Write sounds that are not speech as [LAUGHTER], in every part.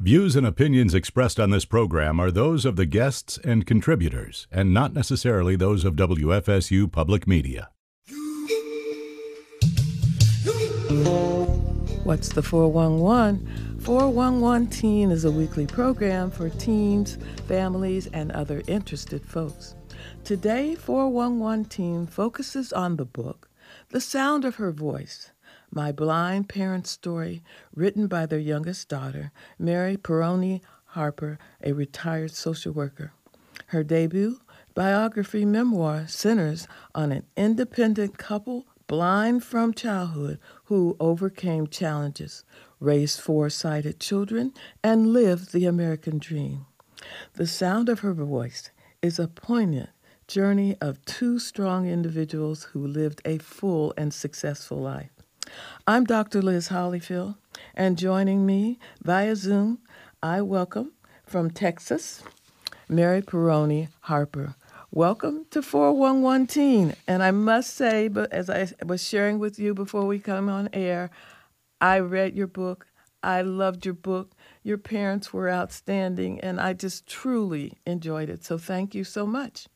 Views and opinions expressed on this program are those of the guests and contributors, and not necessarily those of WFSU Public Media. What's the 411? 411 Teen is a weekly program for teens, families, and other interested folks. Today, 411 Teen focuses on the book, The Sound of Her Voice My Blind Parents' Story, written by their youngest daughter, Mary Pieroni Harper, a retired social worker. Her debut biography memoir centers on an independent couple blind from childhood who overcame challenges, raised four sighted children, and lived the American dream. The sound of her voice is a poignant journey of two strong individuals who lived a full and successful life. I'm Dr. Liz Hollyfield, and joining me via Zoom, I welcome from Texas, Mary Pieroni Harper. Welcome to 411 Teen. And I must say, but as I was sharing with you before we come on air, I read your book. I loved your book. Your parents were outstanding, and I just truly enjoyed it. So thank you so much.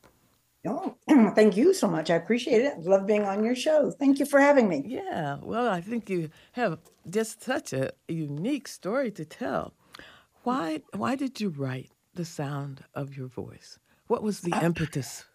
Oh, [CLEARS THROAT] thank you so much. I appreciate it. Love being on your show. Thank you for having me. Yeah, well, I think you have just such a unique story to tell. Why why did you write The Sound of Your Voice? What was the impetus?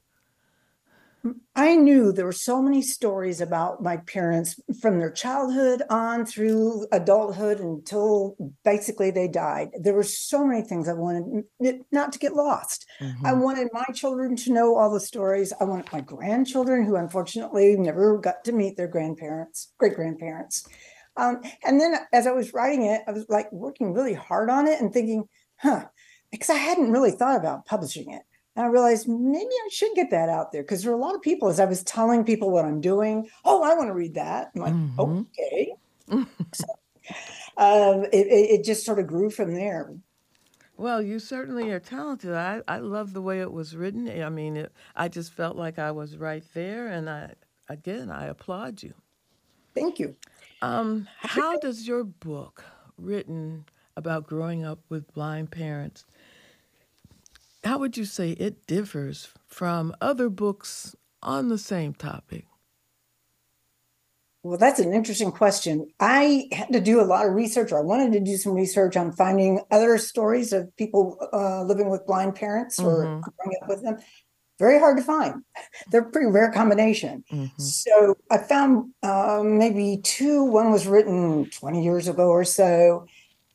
I knew there were so many stories about my parents from their childhood on through adulthood until basically they died. There were so many things I wanted not to get lost. Mm-hmm. I wanted my children to know all the stories. I wanted my grandchildren, who unfortunately never got to meet their grandparents, great grandparents. Um, and then as I was writing it, I was like working really hard on it and thinking, huh, because I hadn't really thought about publishing it. And I realized maybe I should get that out there because there are a lot of people, as I was telling people what I'm doing, oh, I want to read that. I'm like, mm-hmm. okay. [LAUGHS] so, um, it, it, just sort of grew from there. Well, you certainly are talented. I, I love the way it was written. I mean, it, I just felt like I was right there. And I, again, I applaud you. Thank you. Um, how does your book, written about growing up with blind parents, how would you say it differs from other books on the same topic? Well, that's an interesting question. I had to do a lot of research, or I wanted to do some research on finding other stories of people uh, living with blind parents or mm-hmm. growing up with them. Very hard to find. [LAUGHS] They're a pretty rare combination. Mm-hmm. So I found uh, maybe two. One was written 20 years ago or so,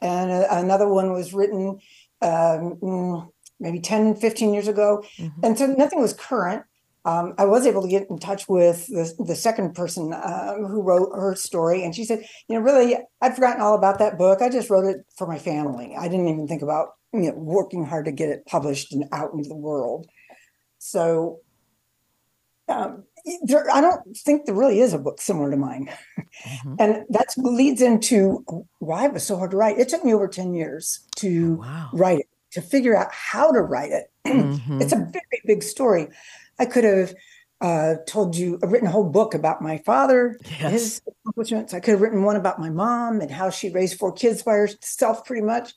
and uh, another one was written um, maybe 10, 15 years ago. Mm-hmm. And so nothing was current. Um, I was able to get in touch with the, the second person uh, who wrote her story. And she said, you know, really, I'd forgotten all about that book. I just wrote it for my family. I didn't even think about, you know, working hard to get it published and out into the world. So um, there, I don't think there really is a book similar to mine. Mm-hmm. and that leads into why it was so hard to write. It took me over 10 years to oh, wow. write it to figure out how to write it. Mm-hmm. [CLEARS THROAT] it's a very big story. I could have uh, told you, I've written a whole book about my father, yes. his accomplishments. I could have written one about my mom and how she raised four kids by herself, pretty much.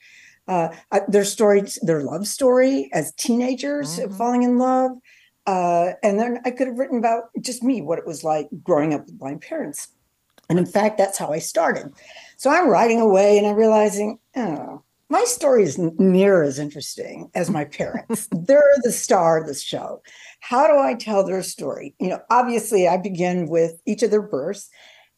Uh, their story, their love story as teenagers mm-hmm. falling in love. Uh, and then I could have written about just me, what it was like growing up with blind parents. And in fact, that's how I started. So I'm writing away and I'm realizing, oh, my story is near as interesting as my parents. [LAUGHS] They're the star of the show. How do I tell their story? You know, obviously, I begin with each of their births,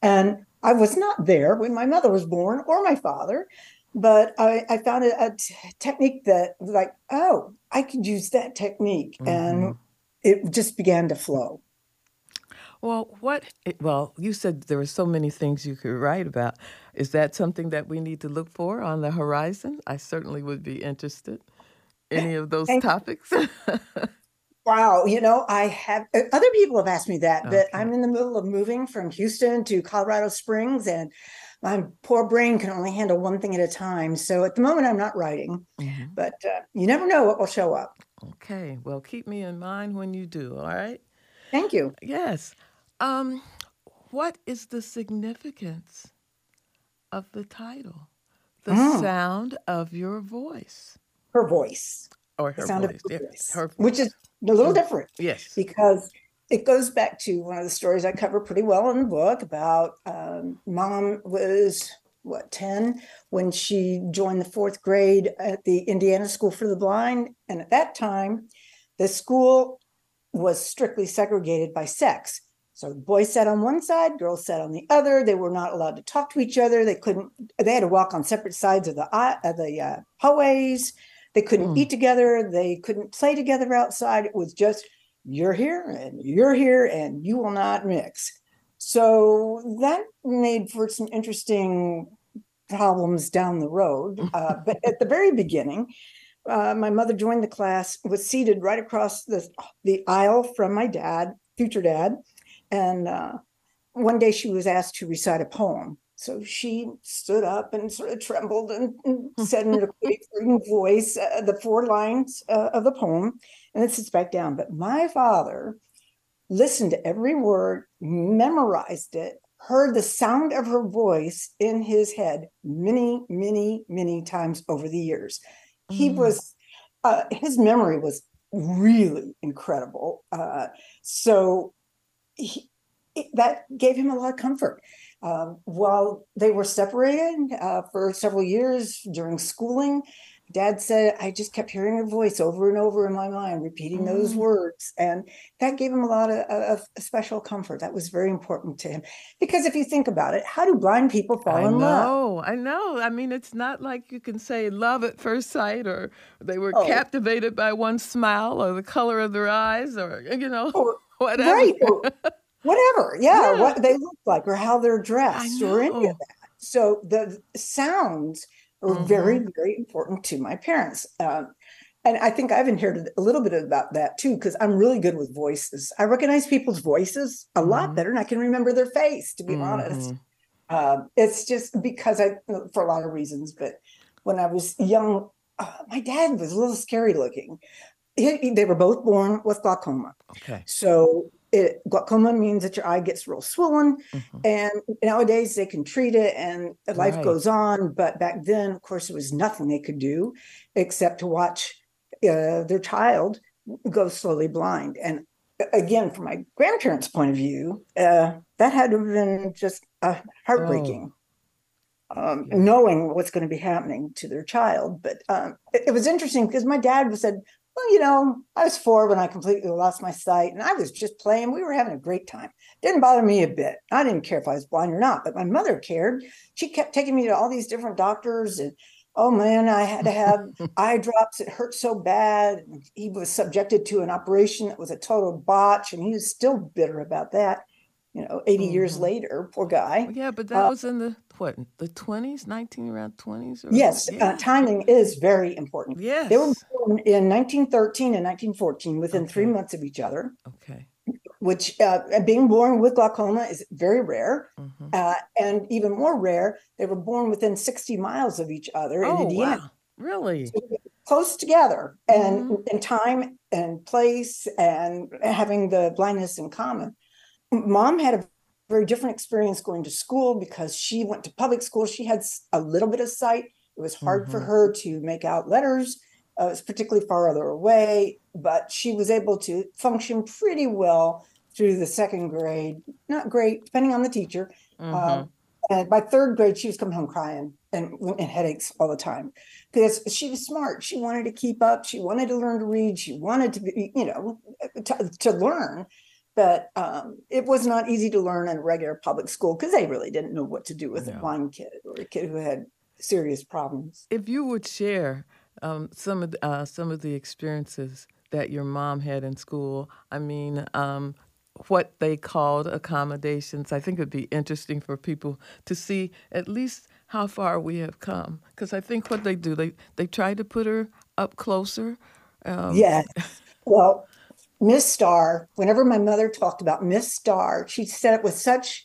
and I was not there when my mother was born or my father, but I, I found a, a t- technique that, like, oh, I could use that technique, mm-hmm. and it just began to flow. Well, what? Well, you said there were so many things you could write about. Is that something that we need to look for on the horizon? I certainly would be interested. Any of those topics? [LAUGHS] wow, you know, I have uh, other people have asked me that, but I'm in the middle of moving from Houston to Colorado Springs, and my poor brain can only handle one thing at a time. So at the moment, I'm not writing, mm-hmm. but uh, you never know what will show up. Okay, well, keep me in mind when you do. All right. Thank you. Yes. Um, what is the significance of the title, The mm. sound of your voice. Her voice. Or her sound voice. Of her voice. Her voice. Which is a little different. Yes. Because it goes back to one of the stories I cover pretty well in the book about um, mom was what 10 when she joined the fourth grade at the Indiana School for the Blind. And at that time, the school was strictly segregated by sex. So boys sat on one side, girls sat on the other. They were not allowed to talk to each other. They couldn't. They had to walk on separate sides of the uh, of the uh, hallways. They couldn't mm. eat together. They couldn't play together outside. It was just you're here and you're here and you will not mix. So that made for some interesting problems down the road. [LAUGHS] Uh, but at the very beginning, uh, my mother joined the class, was seated right across the, the aisle from my dad, future dad. And uh, one day she was asked to recite a poem. So she stood up and sort of trembled and, and [LAUGHS] said in a quavering voice uh, the four lines uh, of the poem, and then sits back down. But my father listened to every word, memorized it, heard the sound of her voice in his head many, many, many times over the years. Mm. He was, uh, his memory was really incredible. Uh, so he, that gave him a lot of comfort. Um, while they were separated uh, for several years during schooling, Dad said, I just kept hearing her voice over and over in my mind, repeating mm. those words. And that gave him a lot of, of, special comfort. That was very important to him. Because if you think about it, how do blind people fall I in know, love? I know. I mean, it's not like you can say love at first sight or they were oh. captivated by one smile or the color of their eyes or, you know, or, [LAUGHS] whatever. Right. Whatever. [LAUGHS] Yeah, yeah, What they look like or how they're dressed or any of that. So the sounds are mm-hmm. very, very important to my parents. Um, and I think I've inherited a little bit about that too, because I'm really good with voices. I recognize people's voices a mm-hmm. lot better, and I can remember their face, to be mm-hmm. honest. Uh, it's just because I, for a lot of reasons, but when I was young, uh, my dad was a little scary looking. He, he, they were both born with glaucoma. Okay. So it, glaucoma means that your eye gets real swollen mm-hmm. and nowadays they can treat it and life right. goes on but back then of course there was nothing they could do except to watch uh, their child go slowly blind and again from my grandparents point of view uh, that had to have been just uh, heartbreaking oh. um, yeah. knowing what's going to be happening to their child but um, it, it was interesting because my dad said well, you know, I was four when I completely lost my sight and I was just playing. We were having a great time. Didn't bother me a bit. I didn't care if I was blind or not, but my mother cared. She kept taking me to all these different doctors and oh man, I had to have [LAUGHS] eye drops. It hurt so bad. He was subjected to an operation that was a total botch and he was still bitter about that you know 80 mm-hmm. years later poor guy yeah but that uh, was in the what the 20s 19 around 20s or, yes yeah. uh, timing is very important yes they were born in 1913 and 1914 within okay. three months of each other okay which uh, being born with glaucoma is very rare mm-hmm. Uh, and even more rare they were born within 60 miles of each other oh, in indiana wow. really so close together and mm-hmm. in time and place and having the blindness in common mom had a very different experience going to school because she went to public school. She had a little bit of sight. It was hard mm-hmm. for her to make out letters. Uh, it was particularly farther away, but she was able to function pretty well through the second grade. Not great, depending on the teacher. Mm-hmm. Um, and by third grade, she was coming home crying and, and headaches all the time because she was smart. She wanted to keep up. She wanted to learn to read. She wanted to be, you know, to, to learn but um, it was not easy to learn in a regular public school because they really didn't know what to do with a blind kid or a kid who had serious problems. If you would share um, some of the, uh, some of the experiences that your mom had in school, I mean, um, what they called accommodations. I think it'd be interesting for people to see at least how far we have come. Because I think what they do, they they try to put her up closer. Um, yeah. Well, Miss Starr, whenever my mother talked about Miss Starr, she said it with such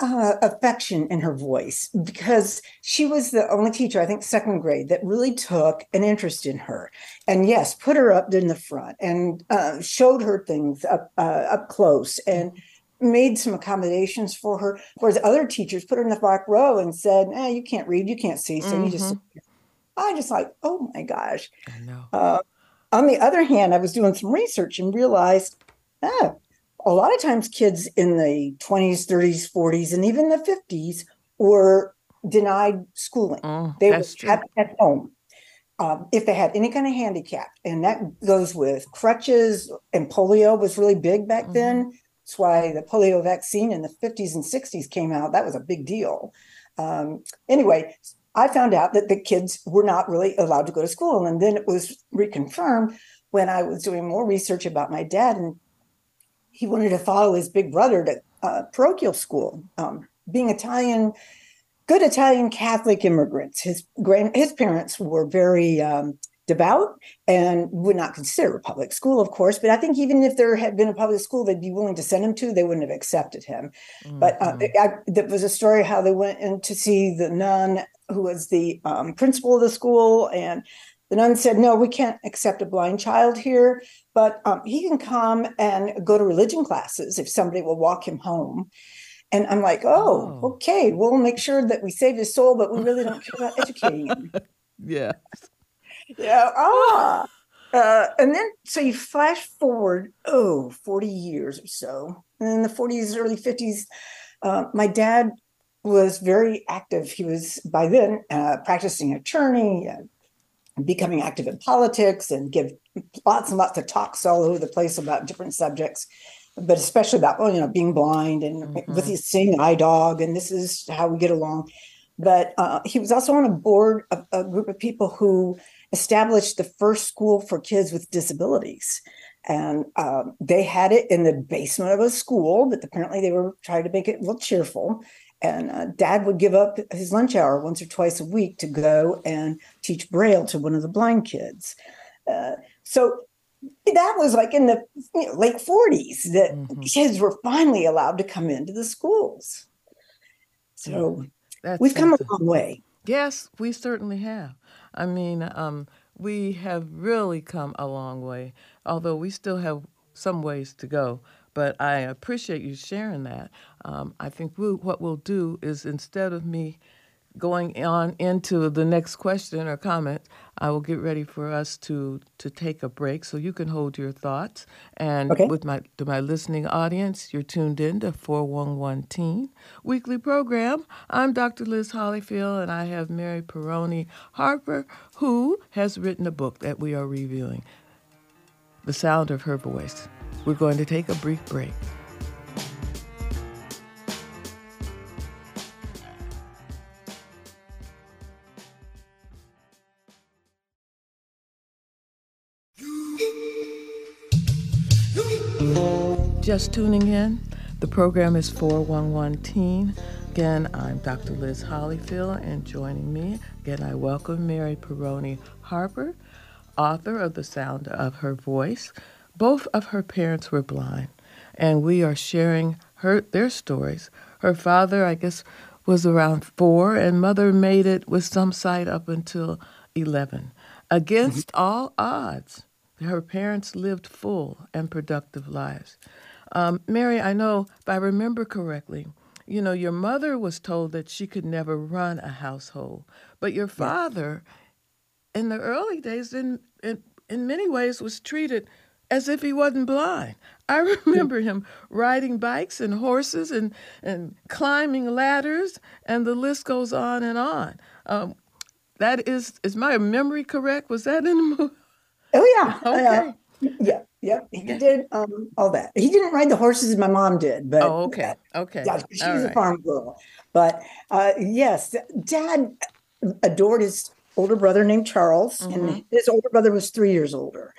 uh, affection in her voice because she was the only teacher, I think, second grade, that really took an interest in her. And yes, put her up in the front and uh, showed her things up uh, up close and made some accommodations for her, whereas other teachers put her in the back row and said, eh, you can't read, you can't see, so mm-hmm. you just mm-hmm. I just like, oh my gosh. I know. On the other hand, I was doing some research and realized, oh, a lot of times kids in the 20s, 30s, 40s, and even the 50s were denied schooling. Mm, they were kept at home. Um, if they had any kind of handicap, and that goes with crutches and polio was really big back mm-hmm. then. That's why the polio vaccine in the 50s and 60s came out. That was a big deal. Um, anyway, I found out that the kids were not really allowed to go to school. And then it was reconfirmed when I was doing more research about my dad, and he wanted to follow his big brother to uh, parochial school. Um, being Italian, good Italian Catholic immigrants, his grand his parents were very um, devout and would not consider a public school, of course. But I think even if there had been a public school they'd be willing to send him to, they wouldn't have accepted him. Mm-hmm. But uh, mm-hmm. I, there was a story how they went in to see the nun who was the um, principal of the school, and the nun said, "No, we can't accept a blind child here, but um, he can come and go to religion classes if somebody will walk him home." And I'm like, oh, oh, okay, we'll make sure that we save his soul, but we really don't care about educating him. [LAUGHS] yeah yeah. Ah. Uh, and then, so you flash forward, oh, 40 years or so. And in the 40s, early 50s, uh, my dad was very active. He was by then uh, practicing attorney, uh, becoming active in politics, and give lots and lots of talks all over the place about different subjects, but especially about well, you know being blind and mm-hmm. with his seeing eye dog, and this is how we get along. But uh, he was also on a board of a group of people who established the first school for kids with disabilities. And um, they had it in the basement of a school, but apparently they were trying to make it look cheerful. And uh, dad would give up his lunch hour once or twice a week to go and teach Braille to one of the blind kids. Uh, so that was like in the you know, late 40s that mm-hmm. kids were finally allowed to come into the schools. So That's we've come a long way. Yes, we certainly have. I mean, um, we have really come a long way, although we still have some ways to go. But I appreciate you sharing that. Um, I think we, what we'll do is instead of me going on into the next question or comment, I will get ready for us to to take a break so you can hold your thoughts. And okay. with my to my listening audience, you're tuned in to 411 Teen weekly program. I'm Dr. Liz Hollyfield, and I have Mary Pieroni Harper, who has written a book that we are reviewing. The sound of her voice. We're going to take a brief break. just tuning in, the program is 411 Teen. Again, I'm Dr. Liz Hollyfield, and joining me, again, I welcome Mary Pieroni Harper, author of The Sound of Her Voice. Both of her parents were blind, and we are sharing her their stories. Her father, I guess, was around four, and mother made it with some sight up until 11. Against mm-hmm. all odds, her parents lived full and productive lives. Um, Mary, I know if I remember correctly, you know, your mother was told that she could never run a household, but your father, in the early days, in, in in many ways, was treated as if he wasn't blind. I [LAUGHS] remember him riding bikes and horses and, and climbing ladders, and the list goes on and on. Um, that is, is my memory correct? Was that in the movie? [LAUGHS] Oh yeah. [LAUGHS] Okay. Uh, yeah, yeah, he did um, all that. He didn't ride the horses, my mom did. But oh, okay, okay. Yeah, she was right. a farm girl. But uh, yes, Dad adored his older brother named Charles, mm-hmm. and his older brother was three years older.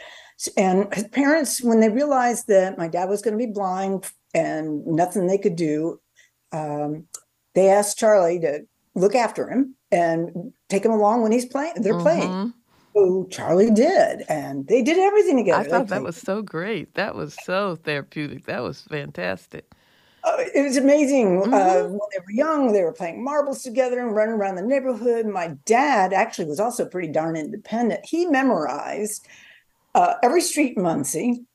And his parents, when they realized that my dad was going to be blind and nothing they could do, um, they asked Charlie to look after him and take him along when he's playing. They're mm-hmm. playing who Charlie did, and they did everything together. I thought that was so great. That was so therapeutic. That was fantastic. Oh, it was amazing. Uh, mm-hmm. Uh, when they were young, they were playing marbles together and running around the neighborhood. My dad actually was also pretty darn independent. He memorized uh, every street in Muncie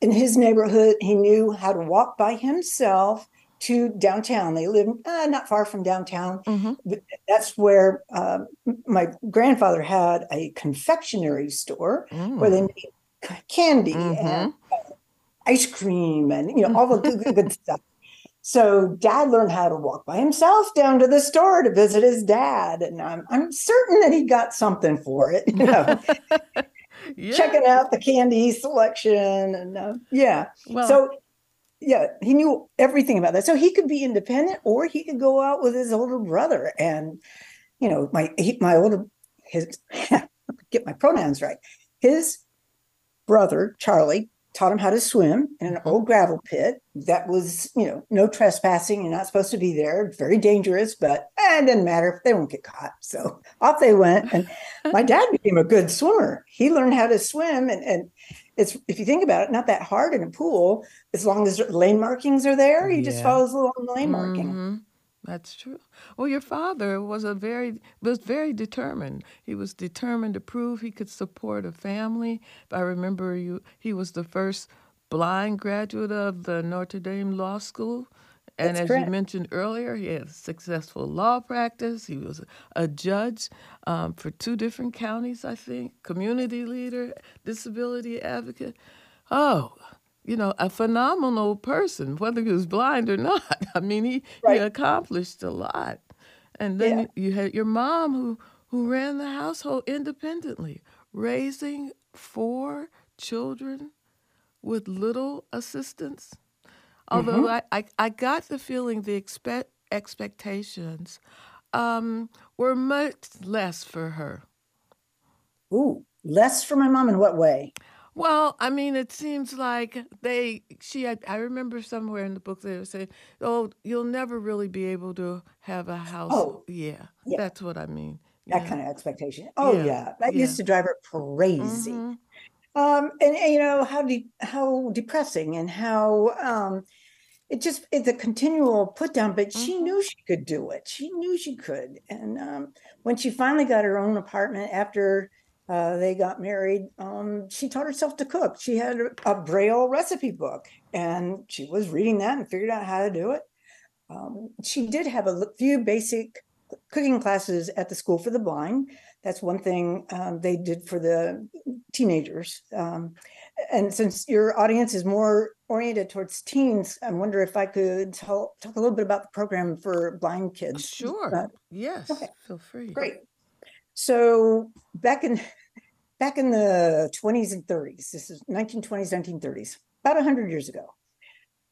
in his neighborhood, he knew how to walk by himself to downtown. They live uh, not far from downtown. Mm-hmm. That's where uh, my grandfather had a confectionery store mm. where they made candy mm-hmm. and uh, ice cream and you know all the good, good [LAUGHS] stuff. So dad learned how to walk by himself down to the store to visit his dad. And I'm, I'm certain that he got something for it, you know, [LAUGHS] yeah. checking out the candy selection. And uh, yeah. Well, so yeah, he knew everything about that. So he could be independent or he could go out with his older brother. And, you know, my, he, my older, his, [LAUGHS] get my pronouns right. His brother, Charlie, taught him how to swim in an old gravel pit that was, you know, no trespassing. You're not supposed to be there. Very dangerous, but eh, it didn't matter. If they won't get caught. So [LAUGHS] off they went. And my dad became a good swimmer. He learned how to swim. And, and it's, if you think about it, not that hard in a pool. As long as lane markings are there, he yeah. just follows along the lane marking. That's true. Well, your father was a very was very determined. He was determined to prove he could support a family. I remember you. He was the first blind graduate of the Notre Dame Law School. And That's as correct. you mentioned earlier, he had a successful law practice. He was a judge um, for two different counties, I think, community leader, disability advocate. Oh, you know, a phenomenal person, whether he was blind or [LAUGHS] not. I mean, he, right. he accomplished a lot. And then yeah. you had your mom who, who ran the household independently, raising four children with little assistance. Although mm-hmm. I, I, I, got the feeling the expect, expectations um, were much less for her. Ooh, less for my mom in what way? Well, I mean, it seems like they, she, had, I remember somewhere in the book they were saying, oh, you'll never really be able to have a house. Oh, yeah, yeah. that's what I mean. That yeah. kind of expectation. Oh, yeah. yeah. That used to drive her crazy. Mm-hmm. Um, and, and, you know, how, de- how depressing and how, um, it just it's a continual put down but mm-hmm. she knew she could do it she knew she could and um, when she finally got her own apartment after uh, they got married. Um, she taught herself to cook. She had a Braille recipe book, and she was reading that and figured out how to do it. Um, she did have a few basic cooking classes at the School for the Blind. That's one thing um, they did for the teenagers. Um, and since your audience is more oriented towards teens, I wonder if I could tell, talk a little bit about the program for blind kids. Sure. Uh, yes. Okay. Feel free. Great. So back in [LAUGHS] back in the 20s and 30s, this is 1920s, 1930s, about 100 years ago,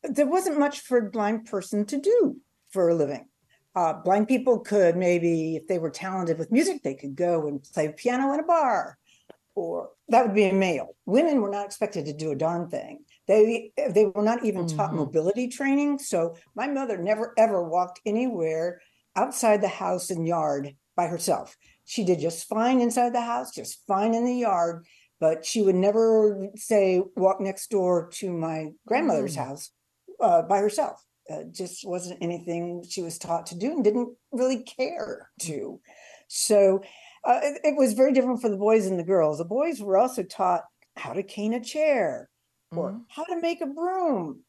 there wasn't much for a blind person to do for a living. Uh, blind people could maybe, if they were talented with music, they could go and play piano in a bar, or that would be a male. Women were not expected to do a darn thing. They they were not even mm-hmm. taught mobility training. So my mother never ever walked anywhere outside the house and yard by herself. She did just fine inside the house, just fine in the yard, but she would never say walk next door to my grandmother's mm. house uh, by herself. Uh, just wasn't anything she was taught to do and didn't really care to. So uh, it, it, was very different for the boys and the girls. The boys were also taught how to cane a chair or mm how to make a broom.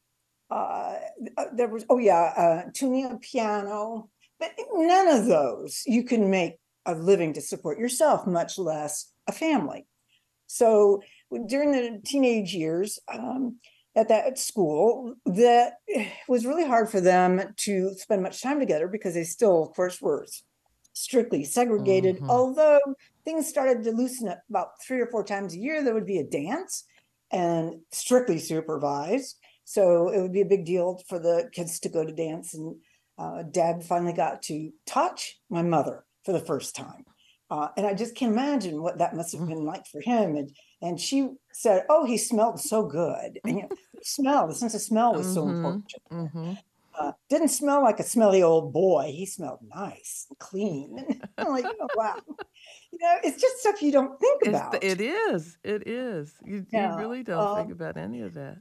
Uh, uh, there was, oh yeah, uh, tuning a piano, but none of those you can make a living to support yourself, much less a family. So during the teenage years um, at that school, that [SIGHS] was really hard for them to spend much time together because they still, of course, were strictly segregated. Mm-hmm. Although things started to loosen up about three or four times a year, there would be a dance and strictly supervised. So it would be a big deal for the kids to go to dance. And uh, dad finally got to touch my mother for the first time. Uh, and I just can't imagine what that must have mm. been like for him. And and she said, "Oh, he smelled so good." And you know, [LAUGHS] smell, the sense of smell was mm-hmm, so important. Mm-hmm. Uh, didn't smell like a smelly old boy. He smelled nice and clean. [LAUGHS] I'm like, oh, [LAUGHS] wow. You know, it's just stuff you don't think about. It's, it is. It is. You, yeah. you really don't um, think about any of that.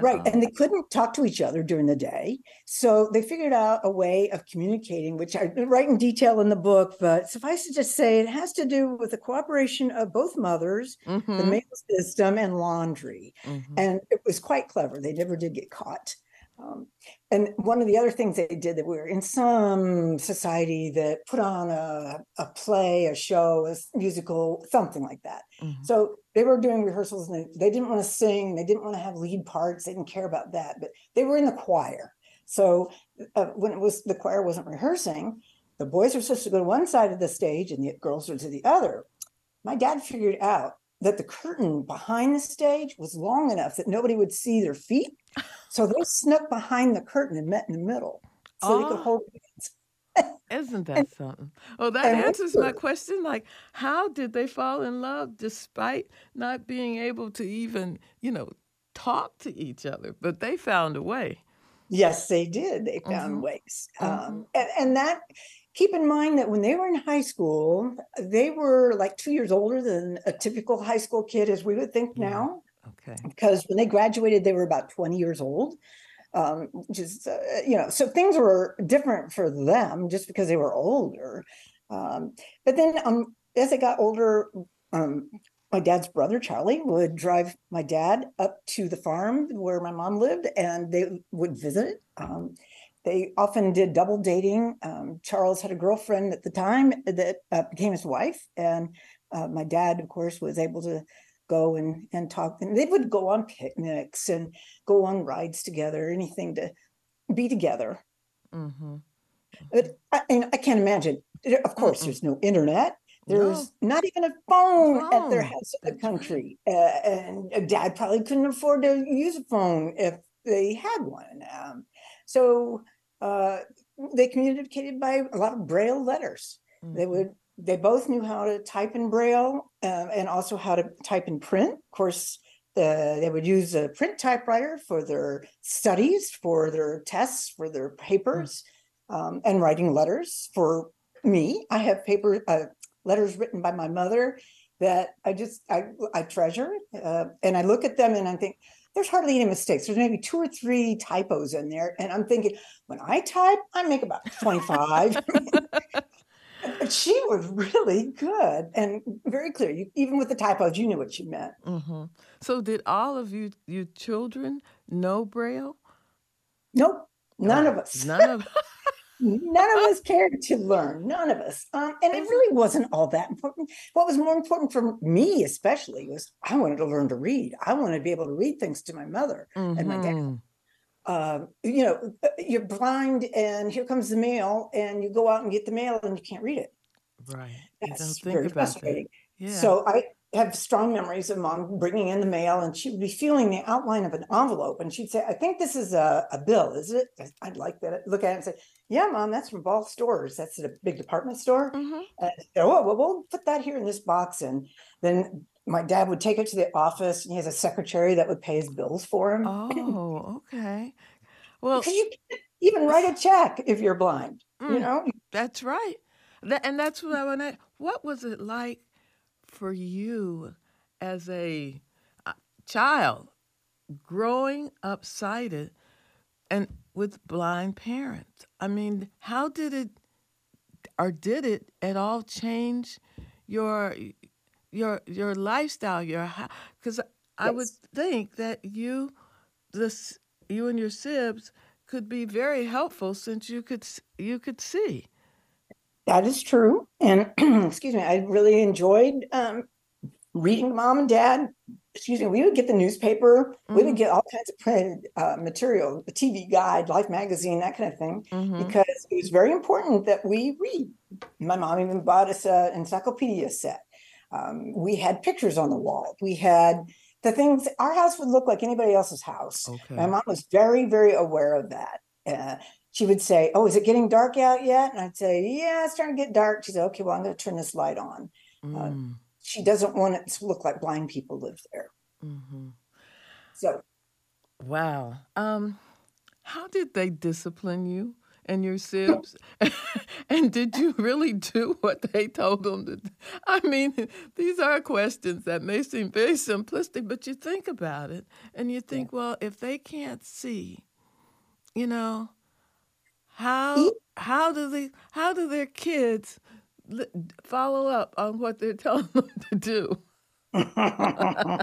Right. Uh-uh. And they couldn't talk to each other during the day. So they figured out a way of communicating, which I write in detail in the book, but suffice it to say it has to do with the cooperation of both mothers, mm-hmm. the mail system, and laundry. Mm-hmm. And it was quite clever. They never did get caught. Um, and one of the other things they did that we were in some society that put on a, a play, a show, a musical, something like that. Mm-hmm. So they were doing rehearsals and they, they didn't want to sing, they didn't want to have lead parts, they didn't care about that, but they were in the choir. So uh, when it was the choir wasn't rehearsing, the boys were supposed to go to one side of the stage and the girls were to the other. My dad figured out that the curtain behind the stage was long enough that nobody would see their feet. So they snuck behind the curtain and met in the middle so oh. they could ah. hold. Isn't that something? Oh, that answers my question. Like, how did they fall in love despite not being able to even, you know, talk to each other? But they found a way. Yes, they did. They found mm-hmm. ways. Mm-hmm. Um, and, and that keep in mind that when they were in high school, they were like two years older than a typical high school kid, as we would think yeah. now. Okay. Because when they graduated, they were about 20 years old. Um, just, uh, you know, so things were different for them just because they were older. Um, but then um, as they got older, um, my dad's brother, Charlie, would drive my dad up to the farm where my mom lived and they would visit. Um, they often did double dating. Um, Charles had a girlfriend at the time that uh, became his wife, and uh, my dad, of course, was able to go and and talk. And they would go on picnics and go on rides together, anything to be together. Mm-hmm. But I, and I can't imagine. Of course, mm there's no internet. There's no. not even a phone, phone, at their house in the country, uh, and Dad probably couldn't afford to use a phone if they had one. Um, so uh, they communicated by a lot of braille letters. Mm-hmm. They would they both knew how to type in braille um, and also how to type in print. Of course, the, they would use a print typewriter for their studies, for their tests, for their papers, mm-hmm. um, and writing letters. For me, I have paper uh, letters written by my mother that I just I I treasure, uh, and I look at them and I think there's hardly any mistakes. There's maybe two or three typos in there. And I'm thinking, when I type, I make about 25. [LAUGHS] she was [LAUGHS] really good and very clear. You, even with the typos, you knew what she meant. Mm-hmm. So, did all of you, you children, know Braille? Nope, none of us. None of [LAUGHS] none of us cared to learn none of us um, and it really wasn't all that important what was more important for me especially was i wanted to learn to read i wanted to be able to read things to my mother mm-hmm. and my dad mm-hmm. uh, you know uh, you're blind and here comes the mail and you go out and get the mail and you can't read it right that's very frustrating yeah. so i have strong memories of mom bringing in the mail and she would be feeling the outline of an envelope and she'd say, I think this is a, a bill, is it? I'd like that. Look at it and say, Yeah, mom, that's from Ball Stores. That's a big department store. Mm-hmm. And, oh, well, we'll put that here in this box. And then my dad would take it to the office and he has a secretary that would pay his bills for him. Oh, okay. [CLEARS THROAT] Well, because you can't even write a check if you're blind, mm, you know? That's right. That, and that's what I want to, what was it like for you as a uh, child growing up sighted and with blind parents? I mean, how did it or did it at all change your your your lifestyle your because I yes. would think that you this you and your sibs could be very helpful since you could you could see. That is true. And [CLEARS THROAT] excuse me, I really enjoyed um, reading mom and dad. Excuse me, we would get the newspaper, mm-hmm. we would mm-hmm. get all kinds of printed uh, material, the TV guide, Life magazine, that kind of thing, mm-hmm. because it was very important that we read. My mom even bought us an encyclopedia set. Um, we had pictures on the wall. We had the things, our house would look like anybody else's house. Okay. My mom was very, very aware of that. Uh, she would say, Oh, is it getting dark out yet? And I'd say, Yeah, it's starting to get dark. She said, Okay, well, I'm going to turn this light on. Uh, mm. Uh, she doesn't want it to look like blind people live there. Mm-hmm. So, wow. Um, how did they discipline you? and your sibs? [LAUGHS] and did you really do what they told them to do? I mean, these are questions that may seem very simplistic, but you think about it and you think, well, if they can't see, you know, how how do they how do their kids follow up on what they're [LAUGHS] telling them to do? [LAUGHS]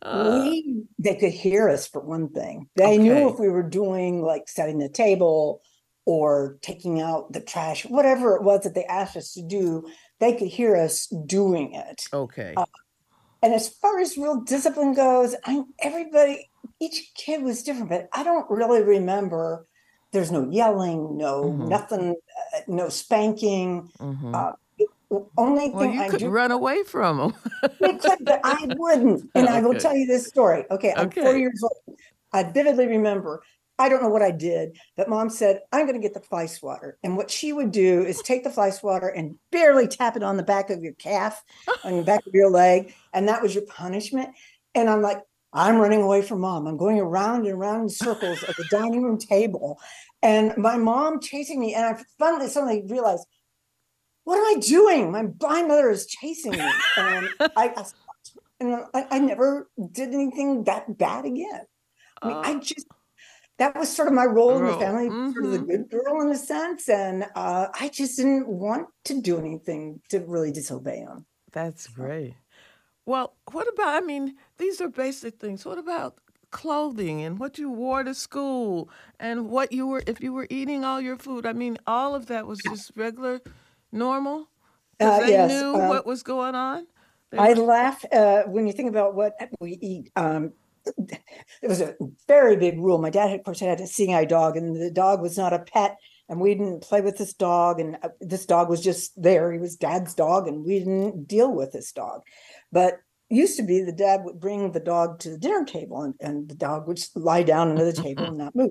Uh, we they could hear us for one thing. They okay. knew if we were doing like setting the table or taking out the trash, whatever it was that they asked us to do, they could hear us doing it. Okay. Uh, and as far as real discipline goes, I everybody each kid was different, but I don't really remember. There's no yelling, no mm-hmm. nothing, uh, no spanking. Mm-hmm. Uh, only well, you I could do, run away from them. [LAUGHS] could, but I wouldn't. And okay. I will tell you this story. Okay, I'm okay. four years old. I vividly remember. I don't know what I did, but mom said, I'm going to get the fly swatter. And what she would do is take the fly swatter and barely tap it on the back of your calf, on the back of your leg. And that was your punishment. And I'm like, I'm running away from mom. I'm going around and around in circles at the [LAUGHS] dining room table. And my mom chasing me. And I finally suddenly realized what am I doing? My blind mother is chasing me. And I, and I, I, never did anything that bad again. I mean, uh, I just, that was sort of my role in the family, mm-hmm. sort of the mm-hmm. good girl in a sense. And uh, I just didn't want to do anything to really disobey him. That's great. Well, what about, I mean, these are basic things. What about clothing and what you wore to school and what you were, if you were eating all your food? I mean, all of that was just regular normal? Uh, they yes, knew uh, what was going on. They I were... laugh uh, when you think about what we eat. Um, it was a very big rule. My dad, of course, had a seeing eye dog, and the dog was not a pet, and we didn't play with this dog. And uh, this dog was just there. He was dad's dog, and we didn't deal with this dog. But used to be the dad would bring the dog to the dinner table, and, and the dog would lie down under the table and not move.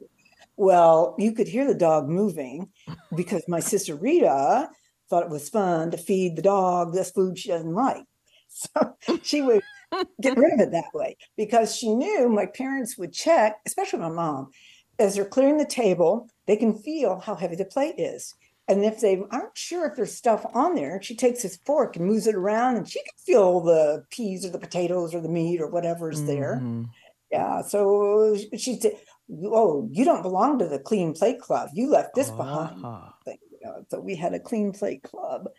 Well, you could hear the dog moving because my sister Rita thought it was fun to feed the dog this food she doesn't like. [LAUGHS] So she would get rid of it that way because she knew my parents would check, especially my mom, as they're clearing the table, they can feel how heavy the plate is. And if they aren't sure if there's stuff on there, she takes his fork and moves it around and she can feel the peas or the potatoes or the meat or whatever's mm-hmm. there. Yeah. So she said, Oh, you don't belong to the clean plate club. You left this uh-huh. behind. Uh, so we had a clean plate club.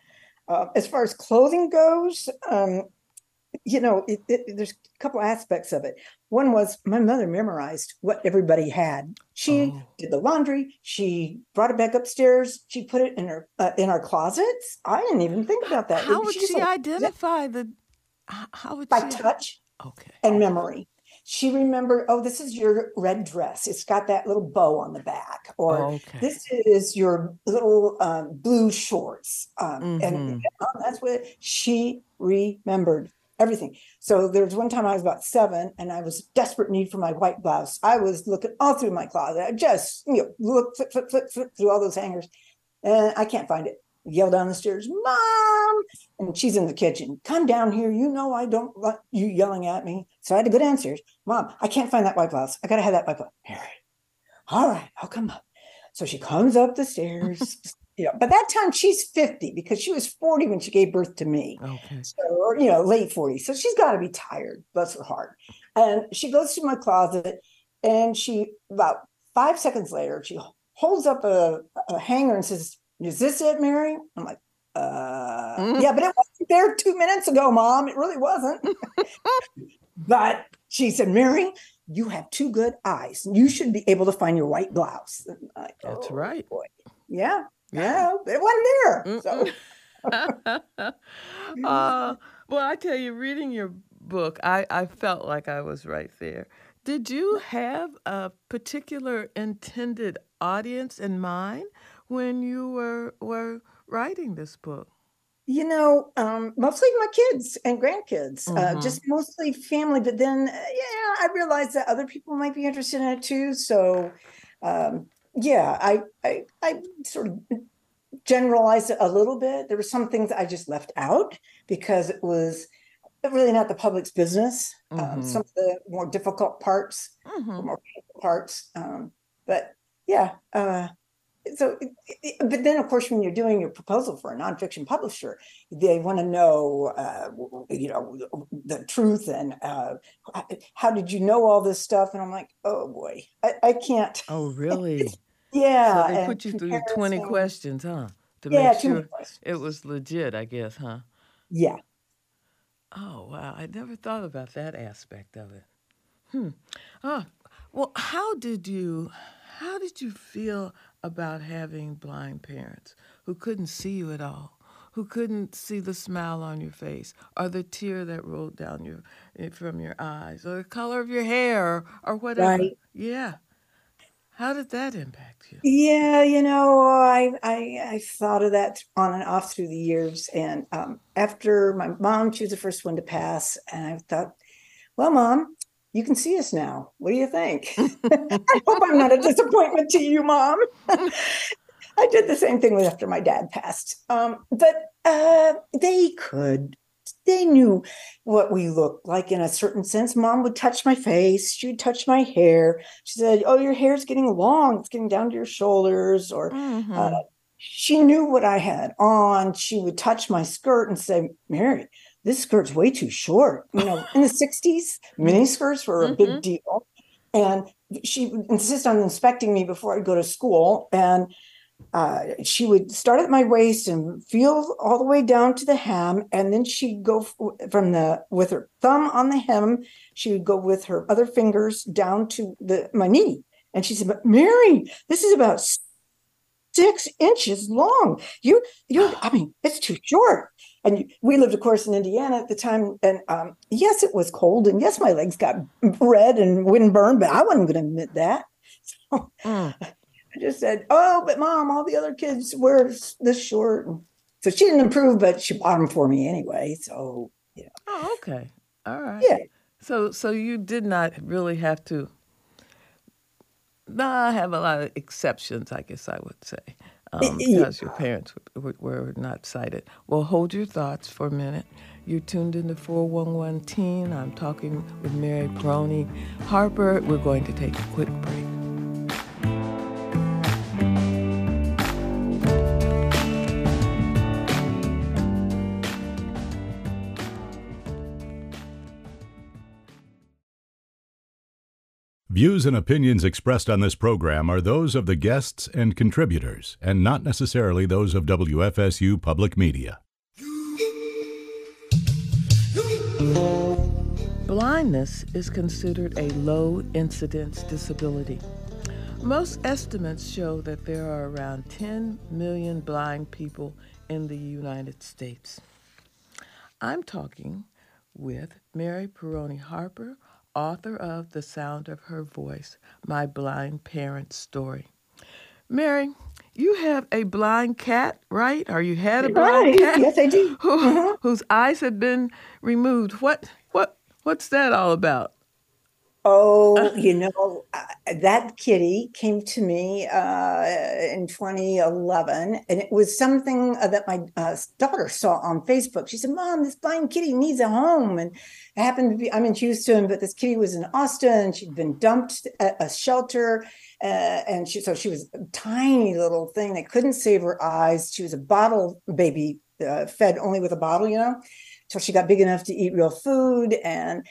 Uh, as far as clothing goes, um, you know, it, it, there's a couple aspects of it. One was my mother memorized what everybody had. She oh. did the laundry. She brought it back upstairs. She put it in her uh, in our closets. I didn't even think about that. How would she, she identify the? How would by she... touch? Okay. And memory she remembered, oh, this is your red dress. It's got that little bow on the back, or okay. this is your little um, blue shorts. Um, mm-hmm. And that's what she remembered everything. So there was one time I was about seven and I was desperate need for my white blouse. I was looking all through my closet. I just, you know, look, flip, flip, flip, flip through all those hangers and I can't find it yell down the stairs, Mom! And she's in the kitchen. Come down here. You know I don't want you yelling at me. So I had to go downstairs. Mom, I can't find that white blouse. I gotta have that white blouse. All right. All right, I'll come up. So she comes up the stairs. You know, but that time she's 50 because she was 40 when she gave birth to me. Okay. So, or, you know, late 40. So she's got to be tired, bless her heart. And she goes to my closet and she, about five seconds later, she holds up a, a hanger and says, is this it, Mary? I'm like, uh, mm. yeah, but it wasn't there two minutes ago, mom. It really wasn't. [LAUGHS] but she said, Mary, you have two good eyes. You should be able to find your white blouse. Like, That's oh, right. Boy. Yeah. Yeah. [LAUGHS] It wasn't there. So. [LAUGHS] [LAUGHS] uh, well, I tell you, reading your book, I, I felt like I was right there. Did you have a particular intended audience in mind? when you were were writing this book? You know, um, mostly my kids and grandkids, mm-hmm. uh, just mostly family. But then, uh, yeah, I realized that other people might be interested in it too. So, um, yeah, I, I, I sort of generalized it a little bit. There were some things I just left out because it was really not the public's business. Um, mm-hmm. Um, some of the more difficult parts, mm-hmm. more parts. Um, but yeah, uh, so, but then of course, when you're doing your proposal for a nonfiction publisher, they want to know, uh, you know, the truth and uh, how did you know all this stuff? And I'm like, oh boy, I, I can't. Oh, [LAUGHS] really? Yeah. So they put you through 20 questions, huh? To yeah, make sure it was legit, I guess, huh? Yeah. Oh, wow. I never thought about that aspect of it. Hmm. Oh, well, how did you how did you feel about having blind parents who couldn't see you at all, who couldn't see the smile on your face, or the tear that rolled down your eh, from your eyes, or the color of your hair, or whatever? Right. Yeah. How did that impact you? Yeah, you know, I I I thought of that on and off through the years, and um, after my mom, she was the first one to pass, and I thought, well, mom, you can see us now. What do you think? [LAUGHS] I hope I'm not a disappointment to you, mom. [LAUGHS] I did the same thing with after my dad passed. Um, but uh, they could, they knew what we looked like in a certain sense. Mom would touch my face, she would touch my hair. She said, Oh, your hair's getting long, it's getting down to your shoulders. Or mm-hmm. uh, she knew what I had on. She would touch my skirt and say, Mary, this skirt's way too short. You know, in the 60s, [LAUGHS] mini skirts were a mm-hmm. big deal. And she would insist on inspecting me before I'd go to school. And uh, she would start at my waist and feel all the way down to the hem. And then she'd go from the, with her thumb on the hem, she would go with her other fingers down to the my knee. And she said, But Mary, this is about six inches long. You, you, [SIGHS] I mean, it's too short. And we lived, of course, in Indiana at the time. And um, yes, it was cold. And yes, my legs got red and windburned, but I wasn't going to admit that. [LAUGHS] So mm. I just said, Oh, but mom, all the other kids wear this short. So she didn't approve, but she bought them for me anyway. So, yeah. Oh, okay. All right. Yeah. So, so you did not really have to. No, I have a lot of exceptions, I guess I would say um, because your parents were, were, not sighted. Well, hold your thoughts for a minute. You're tuned into 411 Teen. I'm talking with Mary Pieroni Harper. We're going to take a quick break. Views and opinions expressed on this program are those of the guests and contributors, and not necessarily those of WFSU Public Media. Blindness is considered a low incidence disability. Most estimates show that there are around 10 million blind people in the United States. I'm talking with Mary Pieroni Harper author of The Sound of Her Voice My Blind Parents Story. Mary, you have a blind cat, right? Or you had a blind right. cat? Yes, I do. [LAUGHS] Who, uh-huh. Whose eyes had been removed. What, what, what's that all about? Oh, you know, uh, that kitty came to me uh, in 2011, and it was something uh, that my uh, daughter saw on Facebook. She said, Mom, this blind kitty needs a home. And it happened to be, I'm in Houston, but this kitty was in Austin. She'd been dumped at a shelter. Uh, and she, so she was a tiny little thing that couldn't save her eyes. She was a bottle baby, uh, fed only with a bottle, you know, till she got big enough to eat real food. And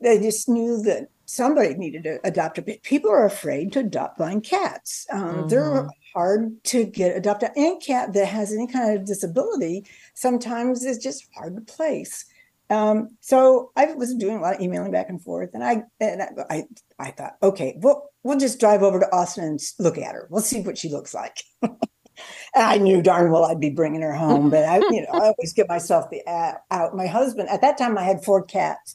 they just knew that somebody needed to adopt a people are afraid to adopt blind cats um, mm-hmm. they're hard to get adopted any cat that has any kind of disability sometimes is just hard to place um, so I was doing a lot of emailing back and forth, and I and I, I, thought, okay, we'll we'll just drive over to Austin and look at her. We'll see what she looks like. [LAUGHS] and I knew darn well I'd be bringing her home, but I, you know, I [LAUGHS] always get myself the out. My husband at that time I had four cats,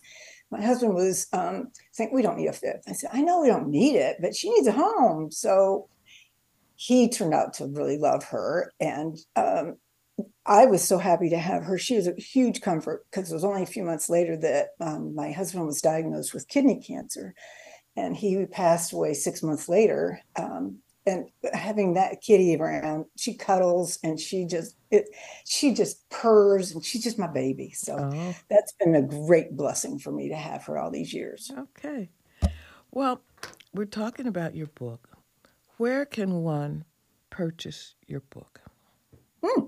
my husband was um, saying, We don't need a fifth. I said, I know we don't need it, but she needs a home. So he turned out to really love her. And um, I was so happy to have her. She was a huge comfort because it was only a few months later that um, my husband was diagnosed with kidney cancer. And he passed away six months later. Um, and having that kitty around, she cuddles and she just it she just purrs and she's just my baby. So oh. that's been a great blessing for me to have her all these years. Okay. Well, we're talking about your book. Where can one purchase your book? Hmm.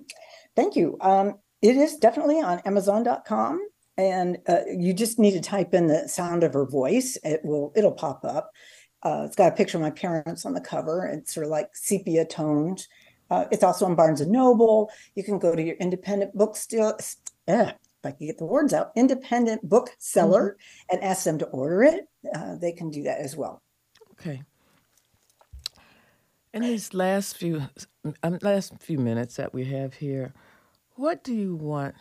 Thank you. Um, it is definitely on Amazon.com, and uh, you just need to type in the sound of her voice. It will it'll pop up. Uh, it's got a picture of my parents on the cover. It's sort of like sepia toned. Uh, it's also on Barnes and Noble. You can go to your independent bookstore. Eh, if I can get the words out, independent bookseller, mm-hmm. and ask them to order it. Uh, they can do that as well. Okay. In these last few um, last few minutes that we have here, what do you want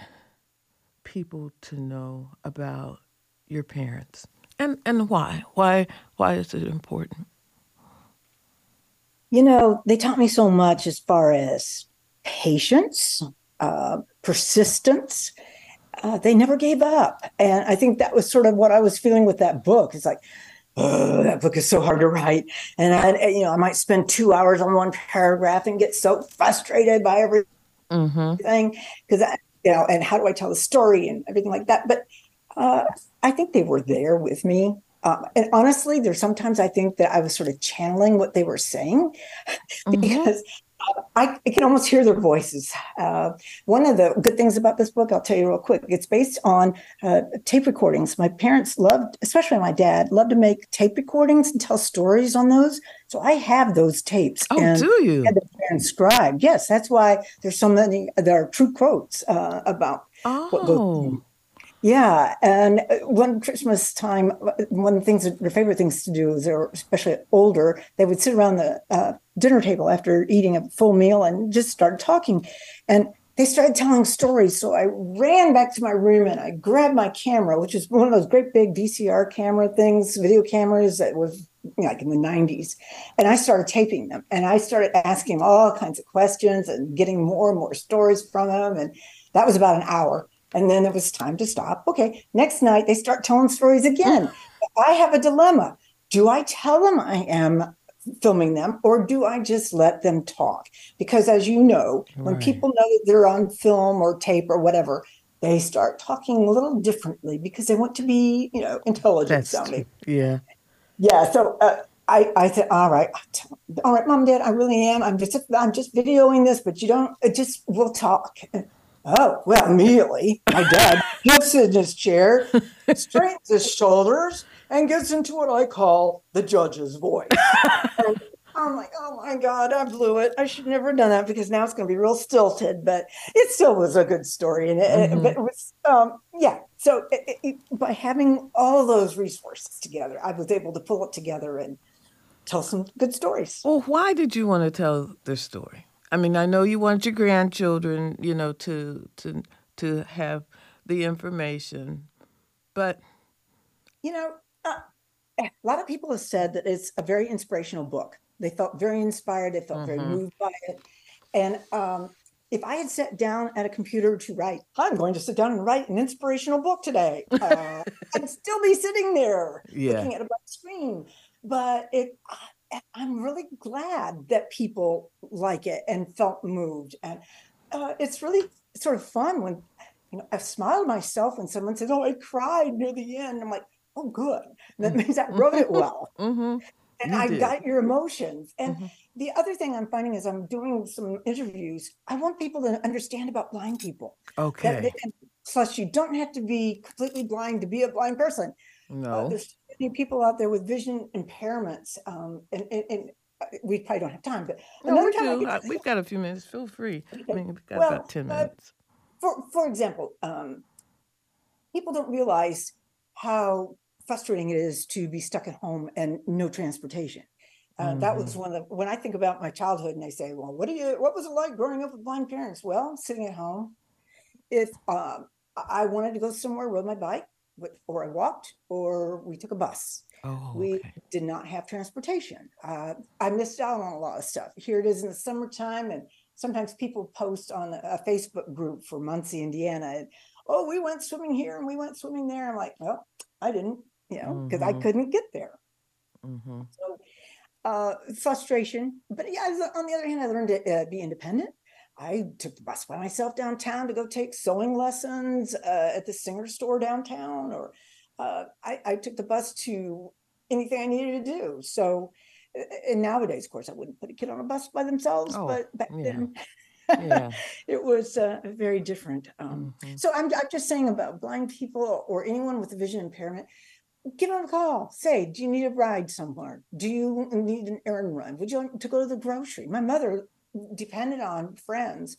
people to know about your parents, and and why? Why why is it important? You know, they taught me so much as far as patience, uh, persistence. Uh, they never gave up, and I think that was sort of what I was feeling with that book. It's like oh, that book is so hard to write. And I, you know, I might spend two hours on one paragraph and get so frustrated by everything because mm-hmm. You know, and how do I tell the story and everything like that. But uh, I think they were there with me. Uh, and honestly, there's sometimes I think that I was sort of channeling what they were saying [LAUGHS] mm-hmm. because I, I, can almost hear their voices. Uh, one of the good things about this book, I'll tell you real quick, it's based on uh, tape recordings. My parents loved, especially my dad, loved to make tape recordings and tell stories on those. So I have those tapes. Oh, and do you? Transcribed. Yes, that's why there's so many. There are true quotes uh, about oh. what goes yeah, and uh, one Christmas time, one of the things, that their favorite things to do is they're especially older. They would sit around the uh, dinner table after eating a full meal and just start talking, and they started telling stories. So I ran back to my room and I grabbed my camera, which is one of those great big VCR camera things, video cameras that was like in the 90s. And I started taping them and I started asking all kinds of questions and getting more and more stories from them. And that was about an hour. And then it was time to stop. Okay, next night they start telling stories again. I have a dilemma. Do I tell them I am filming them or do I just let them talk? Because as you know, right. when people know that they're on film or tape or whatever, they start talking a little differently because they want to be, you know, intelligent sounding. Yeah. Yeah. So uh, I, I said, all right, all right, mom, dad, I really am. I'm just, I'm just videoing this, but you don't, it just, we'll talk. Oh, well, immediately my dad [LAUGHS] gets in his chair, straightens his shoulders, and gets into what I call the judge's voice. [LAUGHS] I'm like, oh my God, I blew it. I should never have done that because now it's going to be real stilted, but it still was a good story. And it, mm-hmm. but it was, um, yeah. So it, it, by having all those resources together, I was able to pull it together and tell some good stories. Well, why did you want to tell this story? I mean, I know you want your grandchildren, you know, to to to have the information, but you know, uh, a lot of people have said that it's a very inspirational book. They felt very inspired. They felt mm-hmm. very moved by it, and um, if I had sat down at a computer to write, I'm going to sit down and write an inspirational book today. Uh, [LAUGHS] I'd still be sitting there yeah. looking at a blank screen. But it, I'm really glad that people like it and felt moved. And uh, it's really sort of fun when you know I smiled myself when someone says, "Oh, I cried near the end." I'm like, "Oh, good. That mm-hmm. means I wrote it well." [LAUGHS] mm-hmm. And you I did. got your emotions. And mm-hmm. the other thing I'm finding is I'm doing some interviews. I want people to understand about blind people. Okay. Plus, you don't have to be completely blind to be a blind person. Uh, no. Uh, there's many people out there with vision impairments, um, and, and, and, uh, we probably don't have time, but no, we do. Uh, we've got a few minutes. Feel free. Okay. I mean, we've got well, about ten minutes. for for example, um, people don't realize how frustrating it is to be stuck at home and no transportation. Uh, mm-hmm. That was mm-hmm. one of the, when I think about my childhood and I say, well, what do you, what was it like growing up with blind parents? Well, sitting at home, if um, I wanted to go somewhere, rode my bike, or I walked, or we took a bus. Oh, okay. We did not have transportation. Uh, I missed out on a lot of stuff. Here it is in the summertime, and sometimes people post on a Facebook group for Muncie, Indiana. And, oh, we went swimming here and we went swimming there. I'm like, well, I didn't, you know, because mm-hmm. I couldn't get there. Mm-hmm. So uh, frustration. But yeah, on the other hand, I learned to uh, be independent. I took the bus by myself downtown to go take sewing lessons uh, at the Singer store downtown, or uh, I, I, took the bus to anything I needed to do. So and nowadays, of course, I wouldn't put a kid on a bus by themselves, Oh, but back yeah. then Yeah. [LAUGHS] it was uh, very different. Um, Mhm. So I'm, I'm just saying about blind people or anyone with a vision impairment, give them a call. Say, do you need a ride somewhere? Do you need an errand run? Would you like to go to the grocery? My mother depended on friends.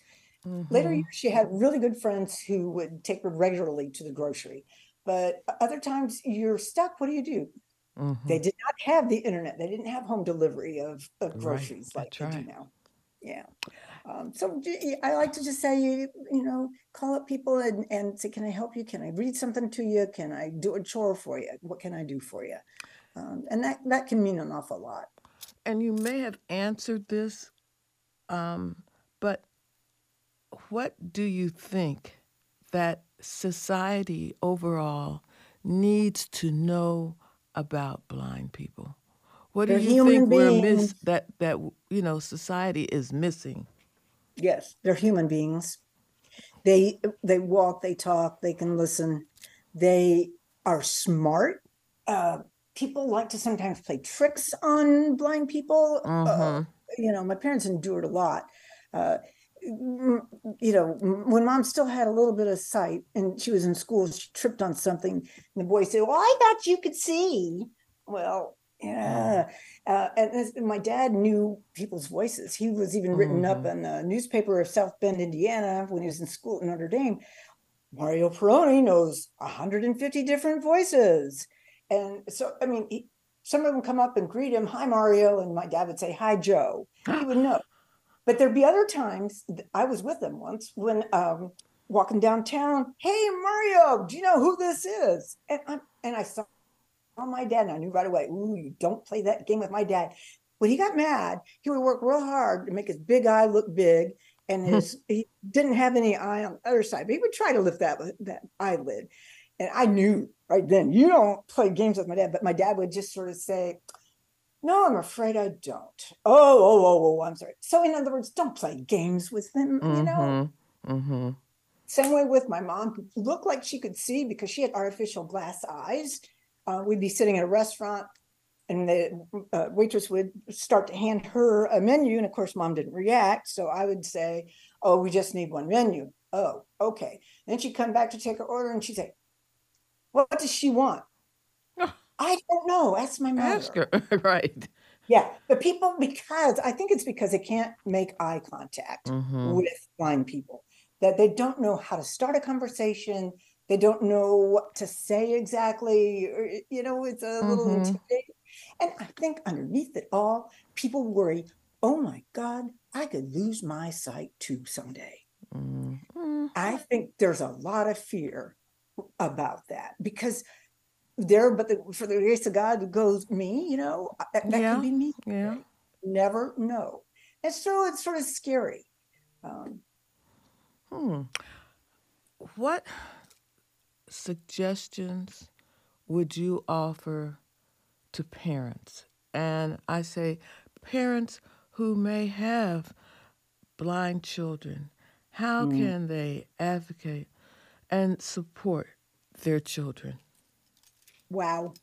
Later Mhm. years, she had really good friends who would take her regularly to the grocery. But other times you're stuck. What do you do? Mhm. They did not have the internet. They didn't have home delivery of, of Right, groceries like that's they right. do now. Yeah. Um, so I like to just say, you, you know, call up people and, and say, can I help you? Can I read something to you? Can I do a chore for you? What can I do for you? Um, and that, that can mean an awful lot. And you may have answered this, um, but what do you think that society overall needs to know about blind people? What do They're you human think we're miss that that you know society is missing? Yes, they're human beings. They they walk, they talk, they can listen. They are smart. Uh, people like to sometimes play tricks on blind people. Uh, Mhm. You know, my parents endured a lot. Uh, you know, when mom still had a little bit of sight and she was in school, she tripped on something, and the boy said, "Well, I thought you could see." Well, yeah. Uh, and, my dad knew people's voices. He was even written up Mhm. in the newspaper of South Bend, Indiana, when he was in school at Notre Dame. Mario Pieroni knows 150 different voices. And so, I mean, he, some of them come up and greet him, Hi, Mario. And my dad would say, Hi, Joe. He would know. [GASPS] But there'd be other times, I was with him once when um, walking downtown, Hey, Mario, do you know who this is? And, I, and I saw my dad, and I knew right away, Ooh, you don't play that game with my dad. When he got mad, he would work real hard to make his big eye look big, and [LAUGHS] his he didn't have any eye on the other side, but he would try to lift that that eyelid. And I knew right then, you don't play games with my dad, but my dad would just sort of say, No, I'm afraid I don't. Oh, oh, oh, oh, I'm sorry. So, in other words, don't play games with them, you know. Mhm. Mhm. Same way with my mom, who looked like she could see because she had artificial glass eyes. Uh, we'd be sitting at a restaurant, and the uh, waitress would start to hand her a menu, and of course, mom didn't react. So I would say, "Oh, we just need one menu." Oh, okay. Then she'd come back to take her order, and she'd say, "What does she want?" [LAUGHS] I don't know. Ask my mother. Ask her [LAUGHS] right. Yeah, but people, because I think it's because they can't make eye contact Mhm. with blind people, that they don't know how to start a conversation. They don't know what to say exactly. Or, you know, it's a little Mhm. intimidating. And I think underneath it all, people worry, oh my God, I could lose my sight too someday. Mm. Mm. I think there's a lot of fear about that because there, but the, for the grace of God goes me, you know, that, that Yeah. could be me. Yeah. Never know. And so it's sort of scary. Um, Hmm. What suggestions would you offer to parents? And I say parents who may have blind children. How Mm. can they advocate and support their children? wow.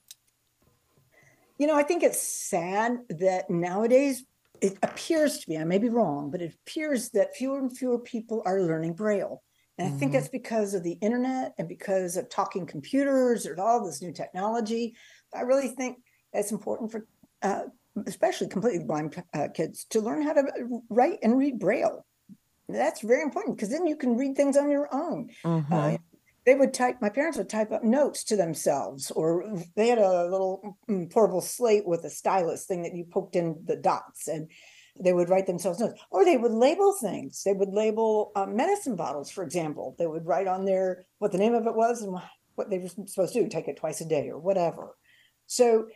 You know, I think it's sad that nowadays it appears to be, I may be wrong, but it appears that fewer and fewer people are learning Braille. And I think Mhm. that's because of the internet and because of talking computers and all this new technology. I really think it's important for, uh, especially completely blind uh, kids, to learn how to write and read Braille. That's very important because then you can read things on your own. Mhm. Uh, they would type my parents would type up notes to themselves or they had a little mm, portable slate with a stylus thing that you poked in the dots and they would write themselves notes or they would label things they would label um, medicine bottles for example they would write on there what the name of it was and what they were supposed to do take it twice a day or whatever so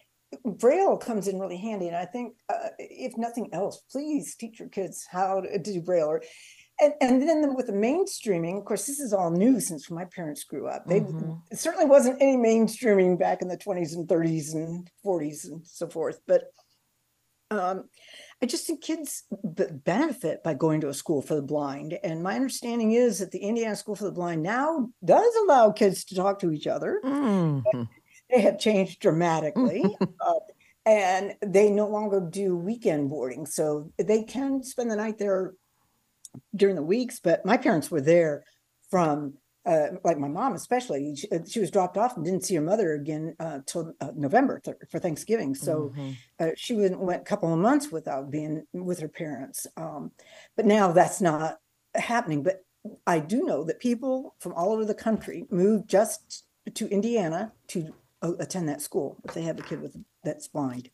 braille comes in really handy and i think uh, if nothing else please teach your kids how to do braille or and, and then with the mainstreaming, of course, this is all new since my parents grew up. They Mhm. it certainly wasn't any mainstreaming back in the 20s and 30s and 40s and so forth. But um, I just think kids b- benefit by going to a school for the blind. And my understanding is that the Indiana School for the Blind now does allow kids to talk to each other. Mhm. They have changed dramatically. [LAUGHS] uh, and they no longer do weekend boarding. So they can spend the night there during the weeks, but my parents were there from uh, like my mom especially she, uh, she, was dropped off and didn't see her mother again uh, till uh, november th- for thanksgiving. So mm-hmm. Uh, she went, went a couple of months without being with her parents. Um, but now that's not happening. But i do know that people from all over the country move just to indiana to uh, attend that school if they have a kid with that's blind.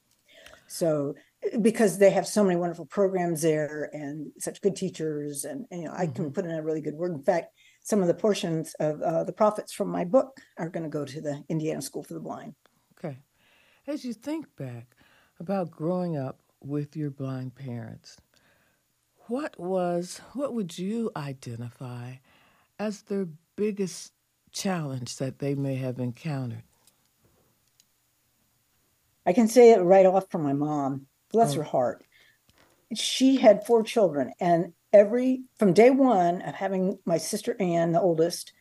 So because they have so many wonderful programs there and such good teachers and, and you know mm-hmm. i can mm-hmm. put in a really good word in fact some of the portions of uh, the profits from my book are going to go to the Indiana School for the Blind. Okay. As you think back about growing up with your blind parents, what was, what would you identify as their biggest challenge that they may have encountered? I can say it right off from my mom. Bless oh. her heart. She had four children, and every from day one of having my sister Anne, the oldest,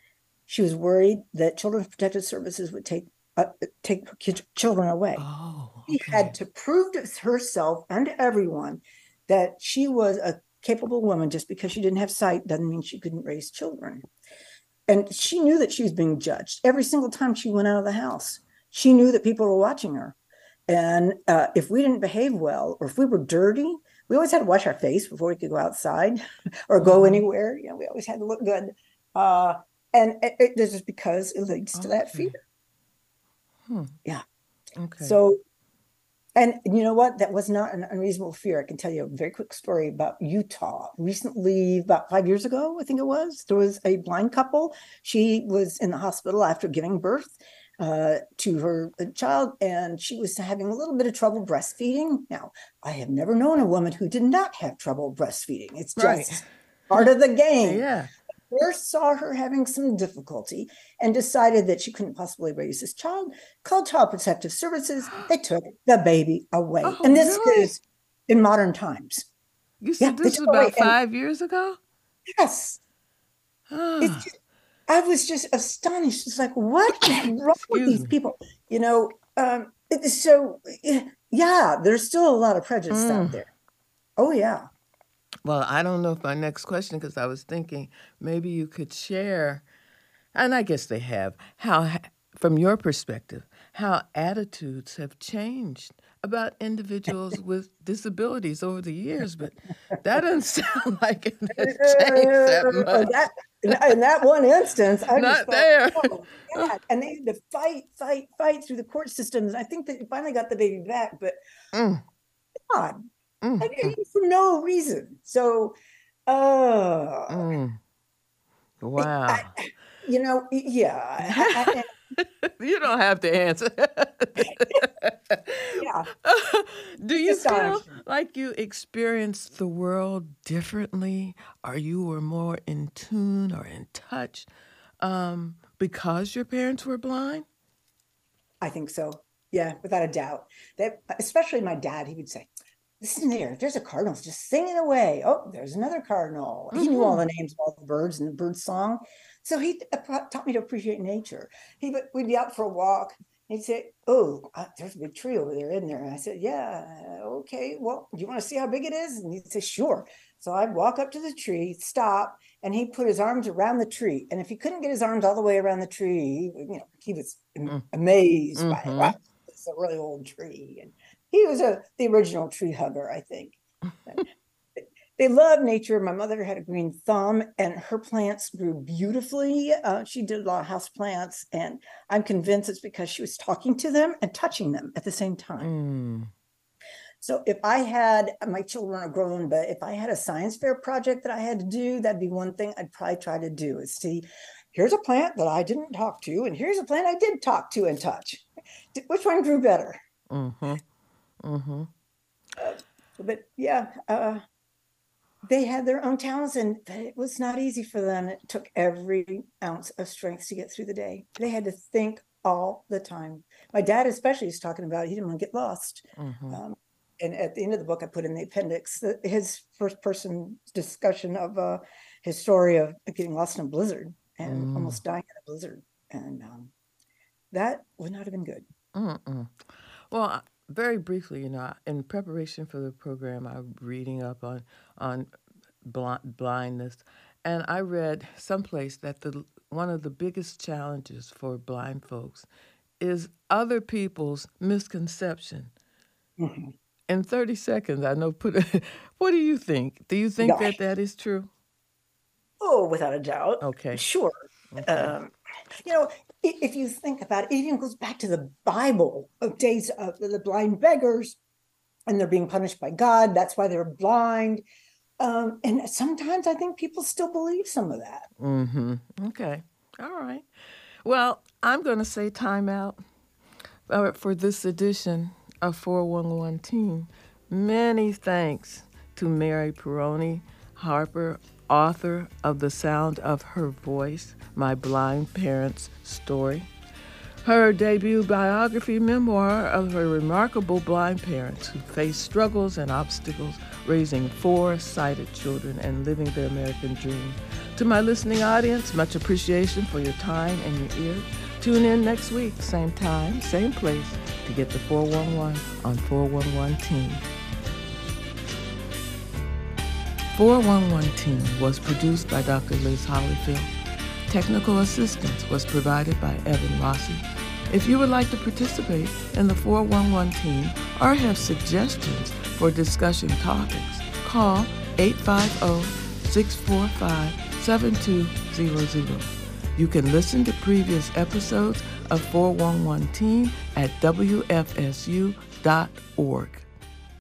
she was worried that Children's Protective Services would take uh, take children away. Oh, okay. She had to prove to herself and to everyone that she was a capable woman. Just because she didn't have sight doesn't mean she couldn't raise children. And she knew that she was being judged every single time she went out of the house. She knew that people were watching her. And uh, if we didn't behave well, or if we were dirty, we always had to wash our face before we could go outside [LAUGHS] or go mm-hmm. anywhere. You know, we always had to look good. Uh, and it, it, this is because it leads to that fear. Hmm. Yeah. Okay. So, and you know what? That was not an unreasonable fear. I can tell you a very quick story about Utah. Recently, about five years ago, I think it was, there was a blind couple. She was in the hospital after giving birth uh, to her uh, child, and she was having a little bit of trouble breastfeeding. Now, I have never known a woman who did not have trouble breastfeeding. It's just right. part of the game. Yeah. First saw her having some difficulty and decided that she couldn't possibly raise this child. Called Child Protective Services. [GASPS] They took the baby away, oh, and this really? is in modern times. You said yeah, this was about five and, years ago. Yes. It's just, I was just astonished. It's like, what is [COUGHS] wrong with these people? You know, um, so yeah, there's still a lot of prejudice mm. out there. Oh yeah. Well, I don't know if my next question, because I was thinking maybe you could share, and I guess they have, how, from your perspective, how attitudes have changed about individuals with disabilities over the years, but that doesn't [LAUGHS] sound like it has changed that much. That, in that one instance, I not there. oh, and they had to fight, fight, fight through the court systems. I think they finally got the baby back, but mm. God, mm. I mean, for no reason. So, uh, mm. wow. I, you know, yeah. I, [LAUGHS] you don't have to answer. yeah. [LAUGHS] Do you feel like you experienced the world differently, or you were more in tune or in touch um, because your parents were blind? I think so. Yeah, without a doubt. That especially my dad, he would say, "Listen there, there's a cardinal just singing away. Oh, there's another cardinal." Mm-hmm. He knew all mm-hmm. the names of all the birds and the bird song. So he taught me to appreciate nature. He would we'd be out for a walk. He'd say, "Oh, uh, there's a big tree over there, isn't there?" And I said, "Yeah, okay. Well, do you want to see how big it is?" And he'd say, "Sure." So I'd walk up to the tree, stop, and he'd put his arms around the tree. And if he couldn't get his arms all the way around the tree, you know, he was mm. amazed mm-hmm. by it. Mm-hmm. Wow, it's a really old tree, and he was a the original tree hugger, I think. [LAUGHS] they love nature. My mother had a green thumb, and her plants grew beautifully. Uh, she did a lot of house plants, and I'm convinced it's because she was talking to them and touching them at the same time. Mm. So if I had my children are grown, but if I had a science fair project that I had to do, that'd be one thing I'd probably try to do is see. Here's a plant that I didn't talk to, and here's a plant I did talk to and touch. Which one grew better? Mm-hmm. Mm-hmm. Uh, but yeah, uh, they had their own talents and it was not easy for them. It took every ounce of strength to get through the day. They had to think all the time. My dad, especially, is talking about he didn't want to get lost. Mm-hmm. Um, and at the end of the book, I put in the appendix his first person discussion of uh, his story of getting lost in a blizzard and mm. almost dying in a blizzard. And um, that would not have been good. Mm-mm. Well, very briefly, you know, in preparation for the program, I'm reading up on on blindness, and I read someplace that the one of the biggest challenges for blind folks is other people's misconception. Mm-hmm. In 30 seconds, I know. Put. [LAUGHS] what do you think? Do you think that that is true? Oh, without a doubt. Okay. Sure. Okay. Um, you know, if you think about it, it even goes back to the Bible of days of the blind beggars, and they're being punished by God. That's why they're blind. Um, and sometimes I think people still believe some of that. Mm-hmm. Okay. All right. Well, I'm going to say timeout uh, for this edition of 411 Teen. Many thanks to Mary Pieroni Harper, author of The Sound of Her Voice, My Blind Parents' Story. Her debut biography memoir of her remarkable blind parents who faced struggles and obstacles raising four sighted children and living their American dream. To my listening audience, much appreciation for your time and your ear. Tune in next week, same time, same place, to get the 411 on 411 Teen. 411 Teen was produced by Dr. Liz Hollyfield. Technical assistance was provided by Evan Rossi. If you would like to participate in the 411 Teen or have suggestions for discussion topics, call 850 645 7200. You can listen to previous episodes of 411 Teen at WFSU.org.